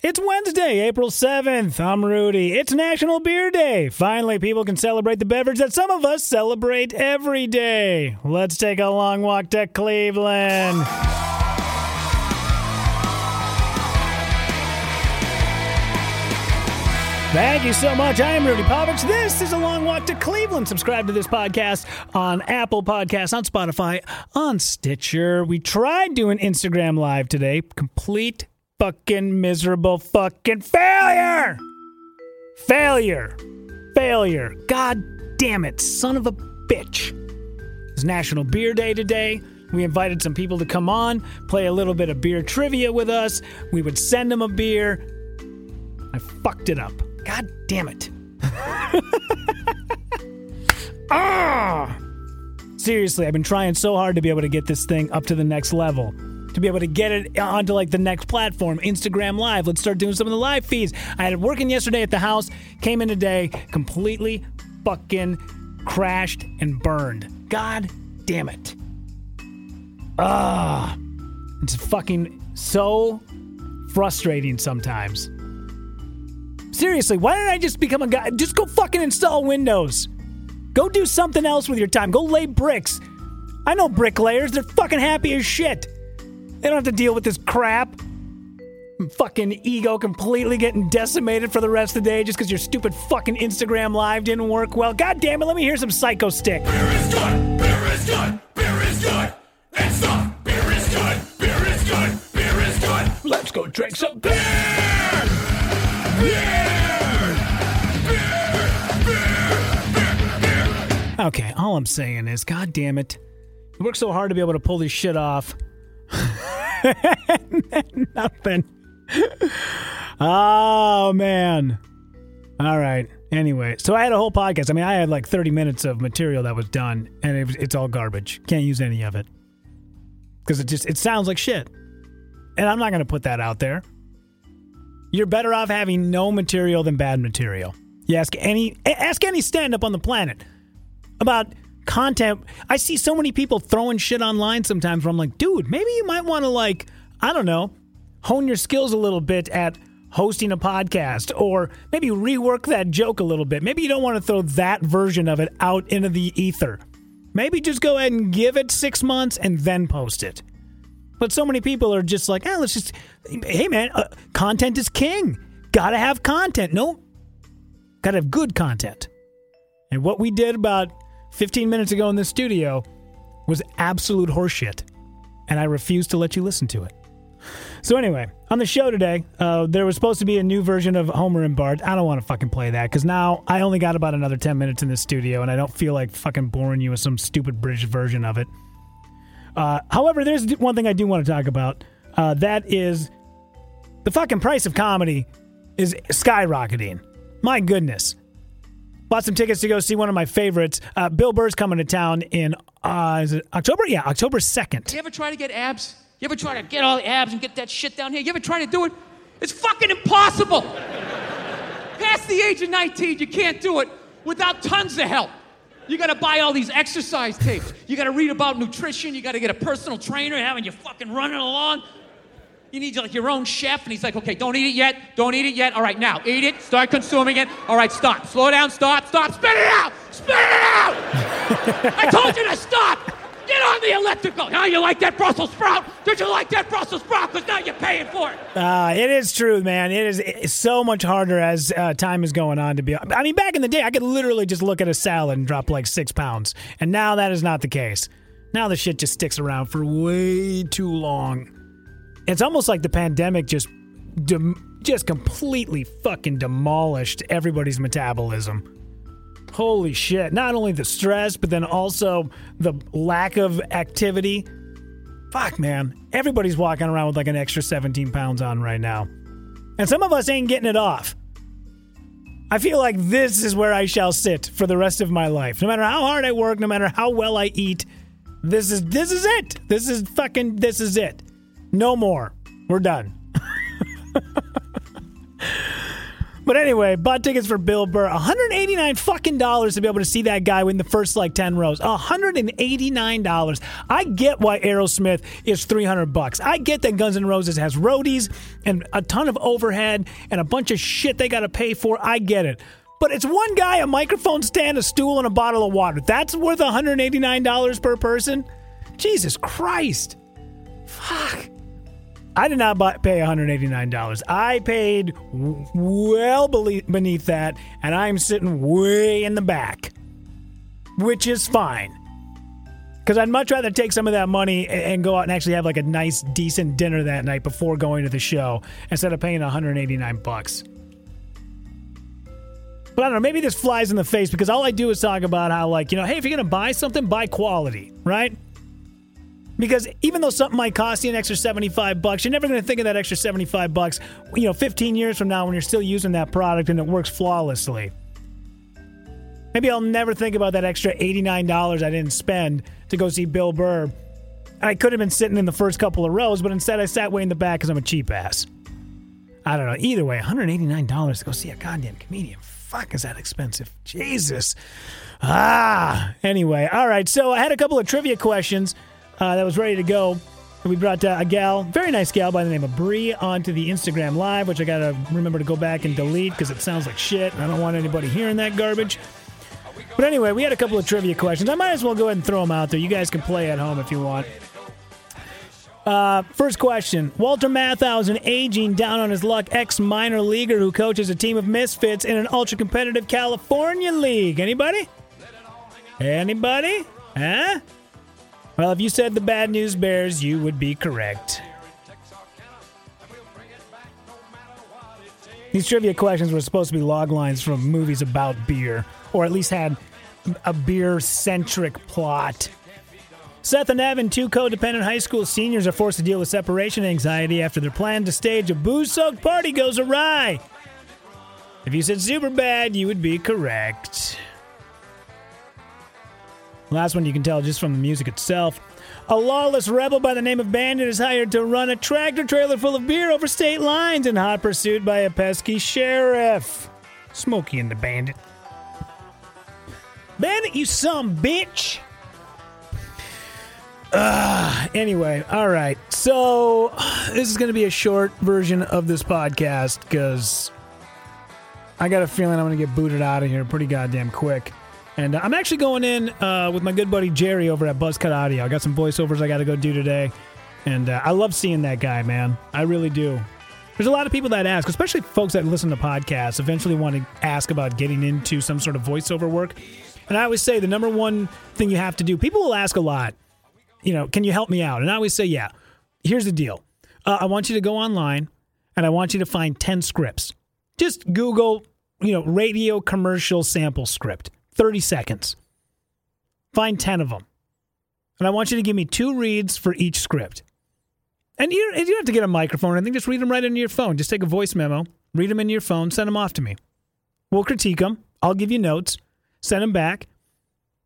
It's Wednesday, April 7th. I'm Rudy. It's National Beer Day. Finally, people can celebrate the beverage that some of us celebrate every day. Let's take a long walk to Cleveland. Thank you so much. I am Rudy Pavich. This is a long walk to Cleveland. Subscribe to this podcast on Apple Podcasts, on Spotify, on Stitcher. We tried doing Instagram Live today. Complete fucking miserable fucking failure. Failure. Failure. God damn it. Son of a bitch. It's National Beer Day today. We invited some people to come on, play a little bit of beer trivia with us. We would send them a beer. I fucked it up. God damn it. ah! Seriously, I've been trying so hard to be able to get this thing up to the next level. To be able to get it onto like the next platform, Instagram Live. Let's start doing some of the live feeds. I had it working yesterday at the house, came in today, completely fucking crashed and burned. God damn it. Ah. It's fucking so frustrating sometimes. Seriously, why didn't I just become a guy? Just go fucking install Windows. Go do something else with your time. Go lay bricks. I know bricklayers. They're fucking happy as shit. They don't have to deal with this crap. Fucking ego completely getting decimated for the rest of the day just because your stupid fucking Instagram live didn't work well. God damn it, let me hear some Psychostick. Beer is good. Beer is good. Beer is good. And stuff. Beer is good. Beer is good. Beer is good. Let's go drink some beer. Beer Beer Beer Beer Okay, all I'm saying is, god damn it. You work so hard to be able to pull this shit off. Nothing. oh, man. All right. Anyway, so I had a whole podcast. I mean, I had like 30 minutes of material that was done, and it, it's all garbage. Can't use any of it. Because it just, it sounds like shit. And I'm not going to put that out there. You're better off having no material than bad material. You ask any ask any stand up on the planet about content. I see so many people throwing shit online sometimes where I'm like, dude, maybe you might want to like, I don't know, hone your skills a little bit at hosting a podcast or maybe rework that joke a little bit. Maybe you don't want to throw that version of it out into the ether. Maybe just go ahead and give it 6 months and then post it. But so many people are just like, ah, let's just, hey man, uh, content is king. Gotta have content. No, gotta have good content. And what we did about 15 minutes ago in this studio was absolute horseshit. And I refuse to let you listen to it. So anyway, on the show today, uh, there was supposed to be a new version of Homer and Bart. I don't want to fucking play that because now I only got about another 10 minutes in this studio and I don't feel like fucking boring you with some stupid British version of it. Uh, however, there's one thing I do want to talk about. Uh, that is the fucking price of comedy is skyrocketing. My goodness. Bought some tickets to go see one of my favorites. Uh, Bill Burr's coming to town in uh, October? Yeah, October 2nd. You ever try to get abs? You ever try to get all the abs and get that shit down here? You ever try to do it? It's fucking impossible. Past the age of 19, you can't do it without tons of help. You gotta buy all these exercise tapes. You gotta read about nutrition. You gotta get a personal trainer having you fucking running along. You need like your own chef, and he's like, okay, don't eat it yet. Don't eat it yet. All right, now eat it. Start consuming it. All right, stop. Slow down. Stop. Stop. Spit it out. Spit it out. I told you to stop. Get on the elliptical. Now you like that Brussels sprout? Did you like that Brussels sprout? Because now you're paying for it. Uh, it is true, man. It is it's so much harder as uh, time is going on to be. I mean, back in the day, I could literally just look at a salad and drop like six pounds, and now that is not the case. Now the shit just sticks around for way too long. It's almost like the pandemic just, dem- just completely fucking demolished everybody's metabolism. Holy shit! Not only the stress, but then also the lack of activity. Fuck, man. Everybody's walking around with like an extra 17 pounds on right now. And some of us ain't getting it off. I feel like this is where I shall sit for the rest of my life. No matter how hard I work, no matter how well I eat, this is this is it. This is fucking this is it. No more. We're done. But anyway, bought tickets for Bill Burr. 189 fucking dollars to be able to see that guy win the first like 10 rows. 189 dollars. I get why Aerosmith is 300 bucks. I get that Guns N' Roses has roadies and a ton of overhead and a bunch of shit they got to pay for. I get it. But it's one guy, a microphone stand, a stool, and a bottle of water. That's worth $189 per person? Jesus Christ. Fuck. I did not buy, pay $189. I paid w- well beneath that, and I'm sitting way in the back, which is fine. Because I'd much rather take some of that money a- and go out and actually have like a nice, decent dinner that night before going to the show instead of paying 189 bucks. But I don't know, maybe this flies in the face because all I do is talk about how, like, you know, hey, if you're going to buy something, buy quality, right? Because even though something might cost you an extra 75 bucks, you're never going to think of that extra 75 bucks, you know, 15 years from now when you're still using that product and it works flawlessly. Maybe I'll never think about that extra $89 I didn't spend to go see Bill Burr. I could have been sitting in the first couple of rows, but instead I sat way in the back because I'm a cheap ass. I don't know. Either way, $189 to go see a goddamn comedian. Fuck, is that expensive? Jesus. Ah. Anyway, all right. So I had a couple of trivia questions uh, that was ready to go. We brought uh, a gal, very nice gal by the name of Bree, onto the Instagram Live, which I gotta remember to go back and delete because it sounds like shit. And I don't want anybody hearing that garbage. But anyway, we had a couple of trivia questions. I might as well go ahead and throw them out there. You guys can play at home if you want. Uh, first question Walter Matthau is an aging, down on his luck ex minor leaguer who coaches a team of misfits in an ultra competitive California league. Anybody? Anybody? Huh? Well, if you said the Bad News Bears, you would be correct. These trivia questions were supposed to be log lines from movies about beer, or at least had a beer centric plot. Seth and Evan, two codependent high school seniors, are forced to deal with separation anxiety after their plan to stage a booze soaked party goes awry. If you said Superbad, you would be correct. Last one you can tell just from the music itself. A lawless rebel by the name of Bandit is hired to run a tractor trailer full of beer over state lines in hot pursuit by a pesky sheriff. Smokey and the Bandit. Bandit, you some bitch! Uh, anyway, all right. So, this is going to be a short version of this podcast because I got a feeling I'm going to get booted out of here pretty goddamn quick. And uh, I'm actually going in uh, with my good buddy Jerry over at Buzzcut Audio. I got some voiceovers I got to go do today. And uh, I love seeing that guy, man. I really do. There's a lot of people that ask, especially folks that listen to podcasts, eventually want to ask about getting into some sort of voiceover work. And I always say the number one thing you have to do, people will ask a lot, you know, can you help me out? And I always say, yeah. Here's the deal uh, I want you to go online and I want you to find 10 scripts. Just Google, you know, radio commercial sample script, 30 seconds. Find 10 of them. And I want you to give me two reads for each script. And you, you don't have to get a microphone or anything. Just read them right into your phone. Just take a voice memo, read them into your phone, send them off to me. We'll critique them. I'll give you notes, send them back.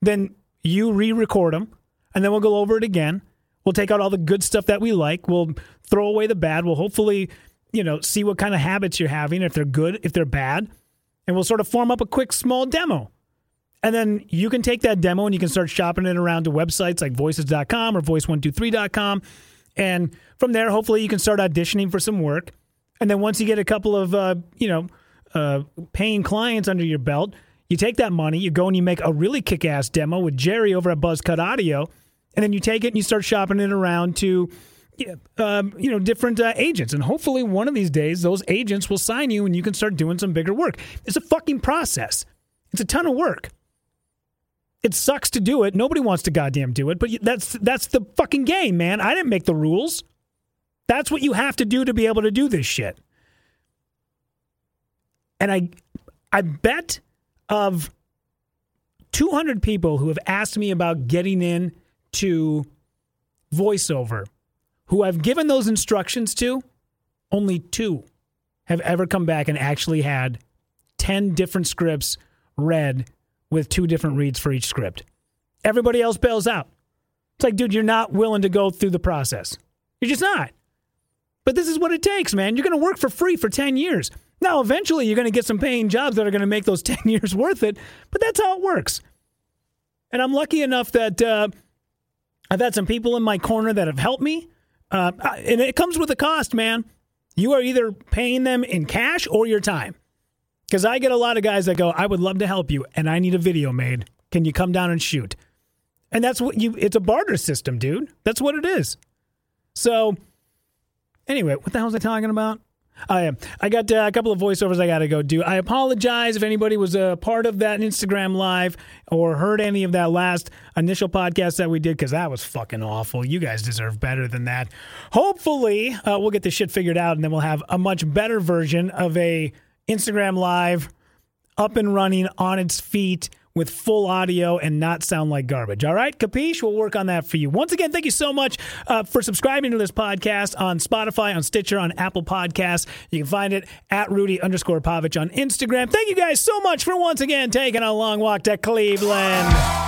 Then you re record them, and then we'll go over it again. We'll take out all the good stuff that we like. We'll throw away the bad. We'll hopefully, you know, see what kind of habits you're having, if they're good, if they're bad. And we'll sort of form up a quick small demo. And then you can take that demo and you can start shopping it around to websites like voices.com or voice123.com. And from there, hopefully, you can start auditioning for some work. And then once you get a couple of, uh, you know, uh, paying clients under your belt, you take that money, you go and you make a really kick ass demo with Jerry over at Buzzcut Audio. And then you take it and you start shopping it around to, um, you know, different uh, agents. And hopefully, one of these days, those agents will sign you and you can start doing some bigger work. It's a fucking process, it's a ton of work. It sucks to do it. Nobody wants to goddamn do it, but that's that's the fucking game, man. I didn't make the rules. That's what you have to do to be able to do this shit. And I I bet of 200 people who have asked me about getting in to voiceover who I've given those instructions to, only 2 have ever come back and actually had 10 different scripts read with two different reads for each script. Everybody else bails out. It's like, dude, you're not willing to go through the process. You're just not. But this is what it takes, man. You're going to work for free for 10 years. Now, eventually, you're going to get some paying jobs that are going to make those 10 years worth it, but that's how it works. And I'm lucky enough that uh, I've had some people in my corner that have helped me. Uh, and it comes with a cost, man. You are either paying them in cash or your time. Because I get a lot of guys that go, I would love to help you, and I need a video made. Can you come down and shoot? And that's what you, it's a barter system, dude. That's what it is. So, anyway, what the hell was I talking about? I am. I got uh, a couple of voiceovers I got to go do. I apologize if anybody was a part of that Instagram live or heard any of that last initial podcast that we did because that was fucking awful. You guys deserve better than that. Hopefully, uh, we'll get this shit figured out and then we'll have a much better version of a Instagram live up and running on its feet with full audio and not sound like garbage. All right, capiche? We'll work on that for you. Once again, thank you so much uh, for subscribing to this podcast on Spotify, on Stitcher, on Apple Podcasts. You can find it at Rudy underscore Pavich on Instagram. Thank you guys so much for once again taking a long walk to Cleveland.